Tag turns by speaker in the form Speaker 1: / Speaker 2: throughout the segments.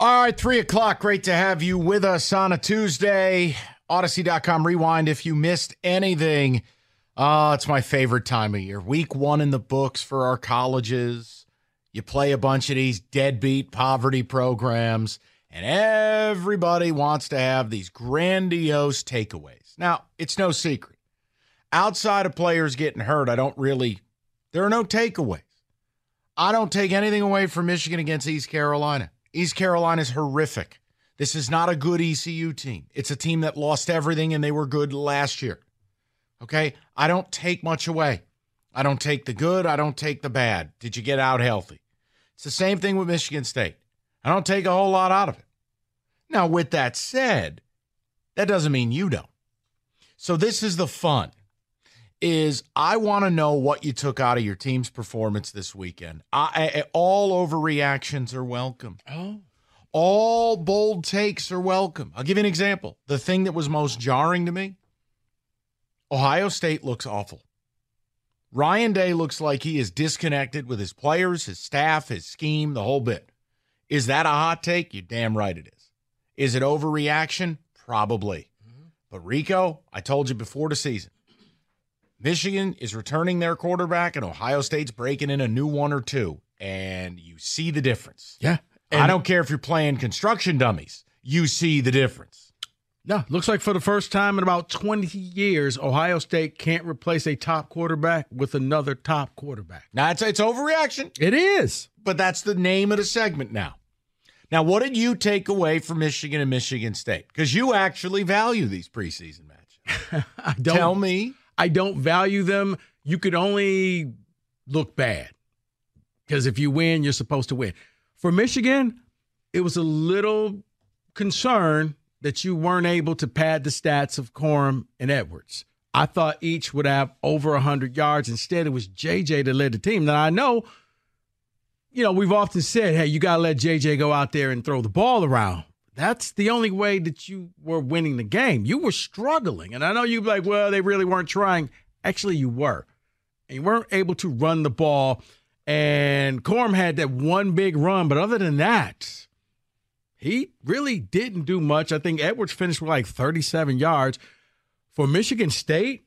Speaker 1: All right, three o'clock. Great to have you with us on a Tuesday. Audacy.com rewind if you missed anything. Oh, it's my favorite time of year. Week one in the books for our colleges. You play a bunch of these deadbeat poverty programs, and everybody wants to have these grandiose takeaways. Now, it's no secret. Outside of players getting hurt, I don't really, there are no takeaways. I don't take anything away from Michigan against East Carolina. East Carolina is horrific. This is not a good ECU team. It's a team that lost everything and they were good last year. Okay? I don't take much away. I don't take the good, I don't take the bad. Did you get out healthy? It's the same thing with Michigan State. I don't take a whole lot out of it. Now, with that said, that doesn't mean you don't. So this is the fun is I want to know what you took out of your team's performance this weekend. I, I, all overreactions are welcome.
Speaker 2: Oh.
Speaker 1: All bold takes are welcome. I'll give you an example. The thing that was most jarring to me Ohio State looks awful. Ryan Day looks like he is disconnected with his players, his staff, his scheme, the whole bit. Is that a hot take? You damn right it is. Is it overreaction? Probably. Mm-hmm. But Rico, I told you before the season, Michigan is returning their quarterback, and Ohio State's breaking in a new one or two, and you see the difference.
Speaker 2: Yeah.
Speaker 1: I don't care if you're playing construction dummies. You see the difference.
Speaker 2: No, looks like for the first time in about 20 years, Ohio State can't replace a top quarterback with another top quarterback.
Speaker 1: Now it's it's overreaction,
Speaker 2: It is.
Speaker 1: but that's the name of the segment now. Now, what did you take away from Michigan and Michigan State? Because you actually value these preseason matches.
Speaker 2: I don't
Speaker 1: Tell me.
Speaker 2: I don't value them. You could only look bad because if you win, you're supposed to win. For Michigan, it was a little concern that you weren't able to pad the stats of Corum and Edwards. I thought each would have over 100 yards. Instead, it was JJ that led the team. Now, I know, you know, we've often said, hey, you got to let JJ go out there and throw the ball around. That's the only way that you were winning the game. You were struggling. And I know you'd be like, well, they really weren't trying. Actually, you were. And you weren't able to run the ball. And Corum had that one big run. But other than that, he really didn't do much. I think Edwards finished with like 37 yards. For Michigan State,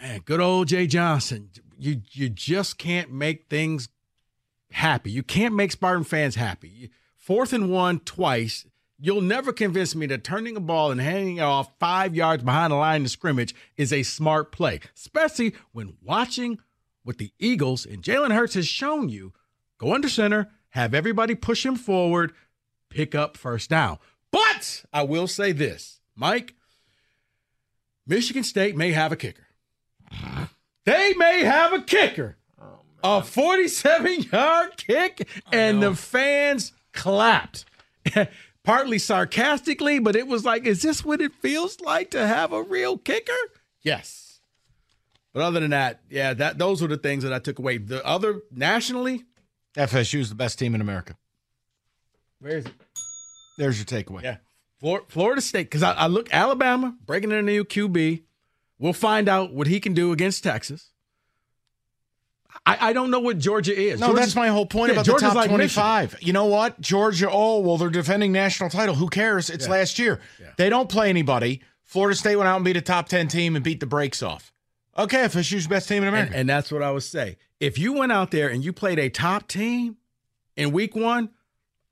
Speaker 2: man, good old Jay Johnson. You you just can't make things happy. You can't make Spartan fans happy. Fourth and one twice. You'll never convince me that turning a ball and handing it off five yards behind the line of scrimmage is a smart play, especially when watching what the Eagles and Jalen Hurts has shown you. Go under center, have everybody push him forward, pick up first down. But I will say this, Mike, Michigan State may have a kicker. They may have a kicker. a 47 yard kick, and the fans clapped. Partly sarcastically, but it was like, is this what it feels like to have a real kicker? Yes. But other than that, yeah, that those were the things that I took away. The other nationally,
Speaker 1: FSU is the best team in America.
Speaker 2: where is it?
Speaker 1: There's your takeaway.
Speaker 2: Yeah. Florida State, because I, I look Alabama breaking in a new QB. We'll find out what he can do against Texas. I, I don't know what Georgia is.
Speaker 1: No,
Speaker 2: Georgia's-
Speaker 1: that's my whole point
Speaker 2: yeah,
Speaker 1: about
Speaker 2: Georgia's
Speaker 1: the top
Speaker 2: like
Speaker 1: 25. You know what? Georgia, oh, well, they're defending national title. Who cares? It's last year. They don't play anybody. Florida State went out and beat a top 10 team and beat the brakes off. Okay, FSU's best team in America.
Speaker 2: And, and that's what I would say. If you went out there and you played a top team in week one,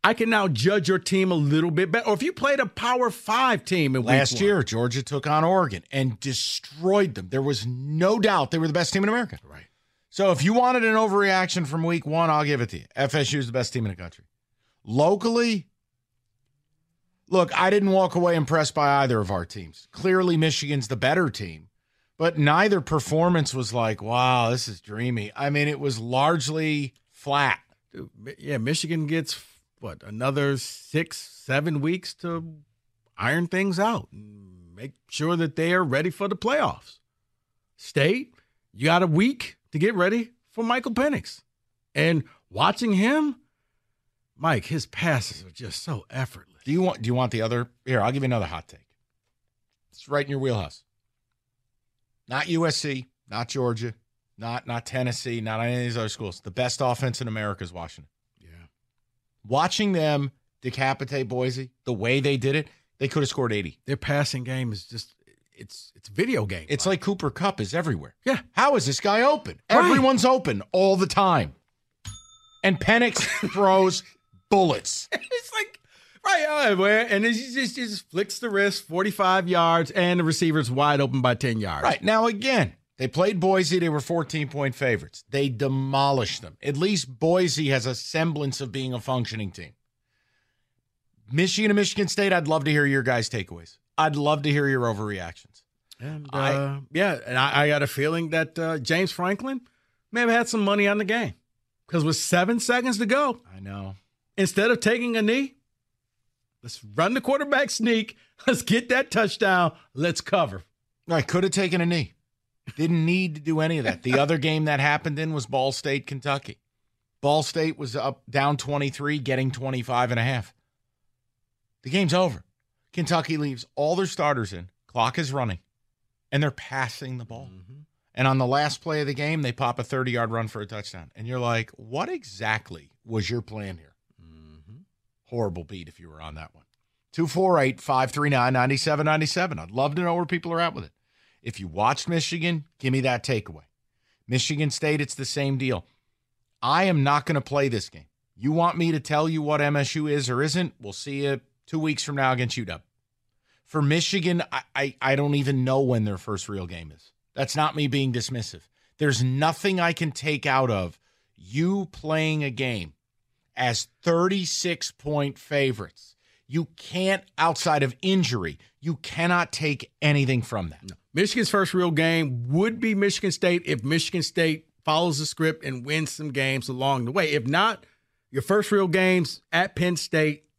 Speaker 2: I can now judge your team a little bit better. Or if you played a power five team in
Speaker 1: Last
Speaker 2: week one.
Speaker 1: year, Georgia took on Oregon and destroyed them. There was no doubt they were the best team in America.
Speaker 2: Right.
Speaker 1: So if you wanted an overreaction from week one, I'll give it to you. FSU is the best team in the country. Locally, look, I didn't walk away impressed by either of our teams. Clearly, Michigan's the better team, but neither performance was like, wow, this is dreamy. I mean, it was largely flat.
Speaker 2: Yeah, Michigan gets what another six, seven weeks to iron things out make sure that they are ready for the playoffs. State, you got a week to get ready for Michael Penix, and watching him, Mike, his passes are just so effortless.
Speaker 1: Do you want? Do you want the other? Here, I'll give you another hot take. It's right in your wheelhouse. Not USC, not Georgia, not not Tennessee, not any of these other schools. The best offense in America is Washington.
Speaker 2: Yeah,
Speaker 1: Watching them decapitate Boise the way they did it, they could have scored eighty.
Speaker 2: their passing game is just it's it's video game.
Speaker 1: It's like Cooper Kupp is everywhere.
Speaker 2: yeah,
Speaker 1: How is this guy open?
Speaker 2: Right.
Speaker 1: Everyone's open all the time, and Penix throws bullets.
Speaker 2: it's like right right, and he just, he just flicks the wrist, forty five yards, and the receiver's wide open by ten yards.
Speaker 1: Right. Now, again, they played Boise. They were 14 point favorites. They demolished them. At least Boise has a semblance of being a functioning team. Michigan and Michigan State, I'd love to hear your guys' takeaways. I'd love to hear your overreactions.
Speaker 2: And
Speaker 1: I-
Speaker 2: uh, yeah, and I, I got a feeling that uh, James Franklin may have had some money on the game because with seven seconds to go,
Speaker 1: I know.
Speaker 2: instead of taking a knee, let's run the quarterback sneak. Let's get that touchdown. Let's cover.
Speaker 1: I could have taken a knee. Didn't need to do any of that. The other game that happened in was Ball State, Kentucky. Ball State was up down 23, getting 25 and a half. The game's over. Kentucky leaves all their starters in. Clock is running. And they're passing the ball. Mm-hmm. And on the last play of the game, they pop a 30 yard run for a touchdown. And you're like, what exactly was your plan here? Mm-hmm. Horrible beat if you were on that one. 248 539 9797. I'd love to know where people are at with it. If you watched Michigan, give me that takeaway. Michigan State, it's the same deal. I am not going to play this game. You want me to tell you what MSU is or isn't? We'll see you two weeks from now against UW. For Michigan, I, I, I don't even know when their first real game is. That's not me being dismissive. There's nothing I can take out of you playing a game as 36 point favorites. You can't, outside of injury, you cannot take anything from that.
Speaker 2: Michigan's first real game would be Michigan State if Michigan State follows the script and wins some games along the way. If not, your first real games at Penn State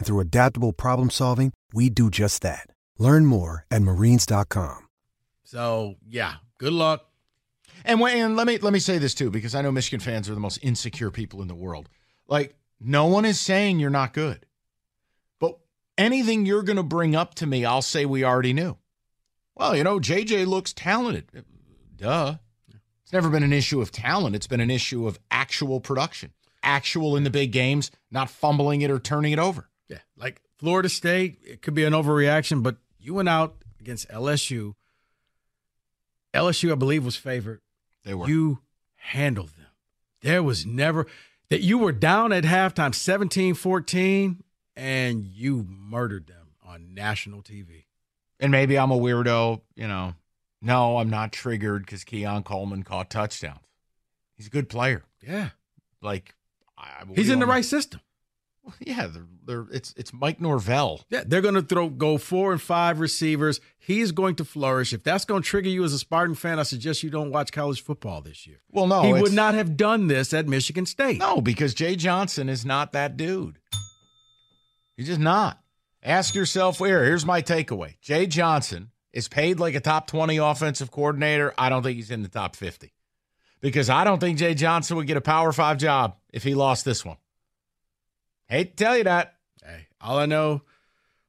Speaker 3: And through adaptable problem solving, we do just that. Learn more at marines.com.
Speaker 2: So, yeah, good luck.
Speaker 1: And, when, and let me let me say this too, because I know Michigan fans are the most insecure people in the world. Like, no one is saying you're not good. But anything you're going to bring up to me, I'll say we already knew. Well, you know, JJ looks talented. Duh. It's never been an issue of talent. It's been an issue of actual production, actual in the big games, not fumbling it or turning it over.
Speaker 2: Yeah, like Florida State, it could be an overreaction, but you went out against LSU. LSU, I believe, was favored.
Speaker 1: They were.
Speaker 2: You handled them. There was never that you were down at halftime 17 14 and you murdered them on national TV.
Speaker 1: And maybe I'm a weirdo, you know. No, I'm not triggered because Keon Coleman caught touchdowns. He's a good player.
Speaker 2: Yeah.
Speaker 1: Like, I,
Speaker 2: He's in the right system.
Speaker 1: Yeah, they're, they're, it's it's Mike Norvell.
Speaker 2: Yeah, they're going to throw go four and five receivers. He's going to flourish. If that's going to trigger you as a Spartan fan, I suggest you don't watch college football this year.
Speaker 1: Well, no,
Speaker 2: he would not have done this at Michigan State.
Speaker 1: No, because Jay Johnson is not that dude. He's just not. Ask yourself where. Here's my takeaway Jay Johnson is paid like a top 20 offensive coordinator. I don't think he's in the top 50 because I don't think Jay Johnson would get a Power Five job if he lost this one. Hate to tell you that.
Speaker 2: Hey, all I know,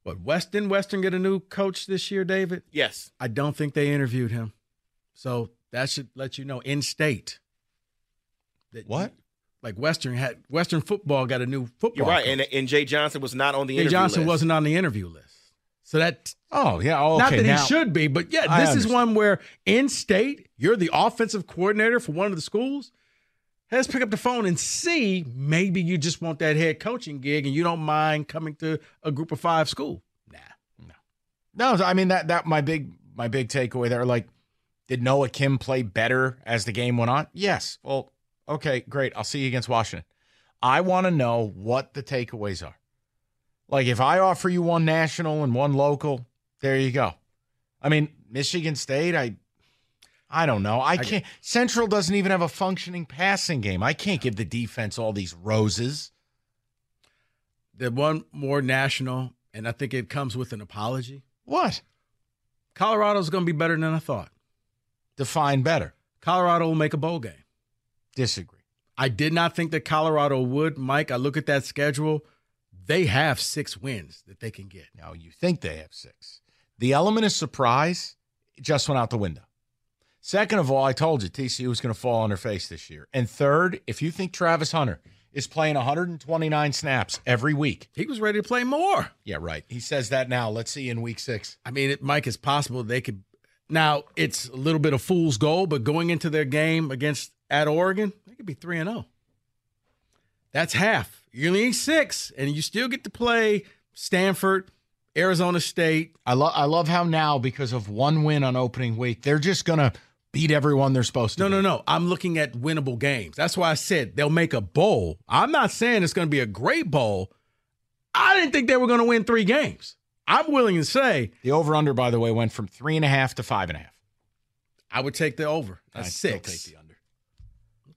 Speaker 2: what Weston Western get a new coach this year, David?
Speaker 4: Yes.
Speaker 2: I don't think they interviewed him. So that should let you know in state. That
Speaker 1: What?
Speaker 2: Like Western had Western football got a new football.
Speaker 4: You're right.
Speaker 2: coach.
Speaker 4: And and Jay Johnson was not on the
Speaker 2: Jay
Speaker 4: interview
Speaker 2: Johnson
Speaker 4: list.
Speaker 2: wasn't on the interview list. So that
Speaker 1: Oh, yeah. Oh,
Speaker 2: not that
Speaker 1: now,
Speaker 2: he should be, but yeah,
Speaker 1: I
Speaker 2: this is one where in state, you're the offensive coordinator for one of the schools. Let's pick up the phone and see. Maybe you just want that head coaching gig and you don't mind coming to a group of five school. Nah.
Speaker 1: No, no. I mean that that my big my big takeaway there. Like, did Noah Kim play better as the game went on? Yes. Well, okay, great. I'll see you against Washington. I want to know what the takeaways are. Like, if I offer you one national and one local, there you go. I mean, Michigan State, I I don't know. I can't Central doesn't even have a functioning passing game. I can't give the defense all these roses.
Speaker 2: The one more national, and I think it comes with an apology.
Speaker 1: What?
Speaker 2: Colorado's going to be better than I thought.
Speaker 1: Define better.
Speaker 2: Colorado will make a bowl game.
Speaker 1: Disagree.
Speaker 2: I did not think that Colorado would, Mike. I look at that schedule. They have six wins that they can get.
Speaker 1: Now you think they have six. The element of surprise just went out the window. Second of all, I told you TCU was going to fall on their face this year. And third, if you think Travis Hunter is playing 129 snaps every week,
Speaker 2: He was ready to play more.
Speaker 1: yeah, right. He says that now. Let's see in week six.
Speaker 2: I mean, it, Mike, it's possible they could. Now it's a little bit of fool's gold, but going into their game against at Oregon, they could be three and zero. That's half. You only need six, and you still get to play Stanford, Arizona State.
Speaker 1: I love I love how now because of one win on opening week, they're just going to beat everyone they're supposed to.
Speaker 2: No, no, no. I'm looking at winnable games. That's why I said they'll make a bowl. I'm not saying it's going to be a great bowl. I didn't think they were going to win three games. I'm willing to say
Speaker 1: The over under, by the way, went from three and a half to five and a half.
Speaker 2: I would take the over. That's
Speaker 1: I'd
Speaker 2: six.
Speaker 1: Still take the under.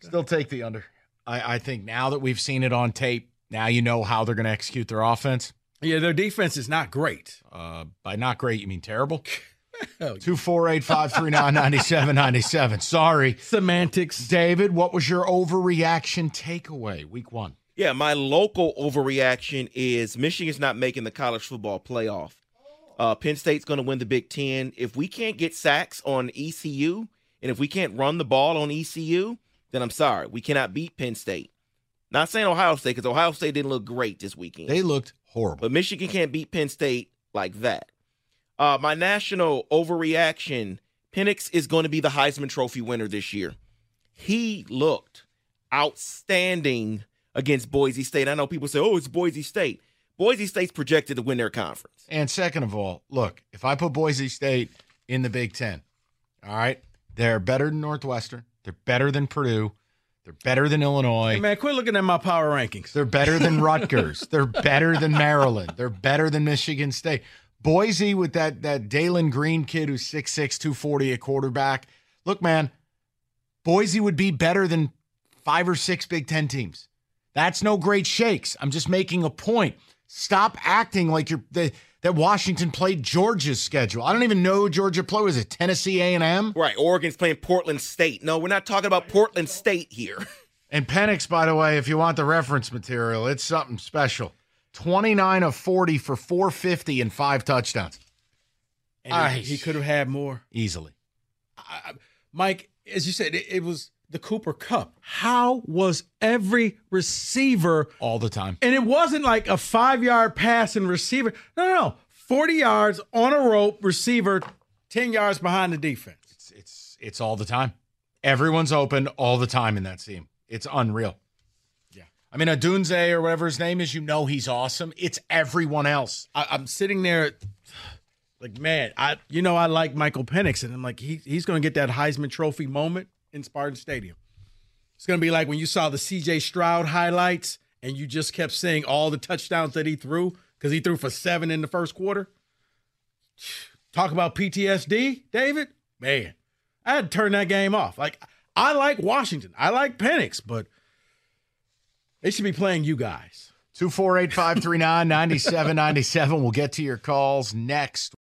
Speaker 1: Still take the under. I, I think now that we've seen it on tape, now you know how they're going to execute their offense.
Speaker 2: Yeah, their defense is not great.
Speaker 1: Uh, by not great, you mean terrible. Two four eight five three nine ninety seven ninety seven. Sorry,
Speaker 2: Semantics.
Speaker 1: David. What was your overreaction takeaway week one?
Speaker 4: Yeah, my local overreaction is Michigan's not making the college football playoff. Uh, Penn State's going to win the Big Ten. If we can't get sacks on ECU, and if we can't run the ball on ECU, then I'm sorry, we cannot beat Penn State. Not saying Ohio State because Ohio State didn't look great this weekend.
Speaker 1: They looked horrible.
Speaker 4: But Michigan can't beat Penn State like that. Uh, my national overreaction Penix is going to be the Heisman Trophy winner this year. He looked outstanding against Boise State. I know people say, oh, it's Boise State. Boise State's projected to win their conference.
Speaker 1: And second of all, look, if I put Boise State in the Big Ten, all right, they're better than Northwestern. They're better than Purdue. They're better than Illinois.
Speaker 2: Hey, man, quit looking at my power rankings.
Speaker 1: They're better than Rutgers. They're better than Maryland. They're better than Michigan State. Boise with that that Taylen Green kid who's 6'6", 240 at quarterback. Look, man, Boise would be better than five or six Big Ten teams. That's no great shakes. I'm just making a point. Stop acting like you're the, that Washington played Georgia's schedule. I don't even know who Georgia played. Was it Tennessee A&M?
Speaker 4: Right. Oregon's playing Portland State. No, we're not talking about Portland State here.
Speaker 1: And Penix, by the way, if you want the reference material, it's something special. 29 of 40 for 450 and five touchdowns.
Speaker 2: And
Speaker 1: I-
Speaker 2: he, could have had more.
Speaker 1: Easily.
Speaker 2: Mike, as you said, it, it was the Cooper Kupp. How was every receiver
Speaker 1: All the time.
Speaker 2: And it wasn't like a five yard pass and receiver. No, no, no. 40 yards on a rope, receiver 10 yards behind the defense.
Speaker 1: It's it's it's all the time. Everyone's open all the time in that team. It's unreal. I mean, Odunze or whatever his name is, you know he's awesome. It's everyone else.
Speaker 2: I, am sitting there, like, man, I you know I like Michael Penix, and I'm like, he, he's going to get that Heisman Trophy moment in Spartan Stadium. It's going to be like when you saw the C.J. Stroud highlights, and you just kept seeing all the touchdowns that he threw because he threw for seven in the first quarter. Talk about PTSD, David. Man, I had to turn that game off. Like, I like Washington, I like Penix, but they should be playing you guys.
Speaker 1: 248 539 9797. We'll get to your calls next.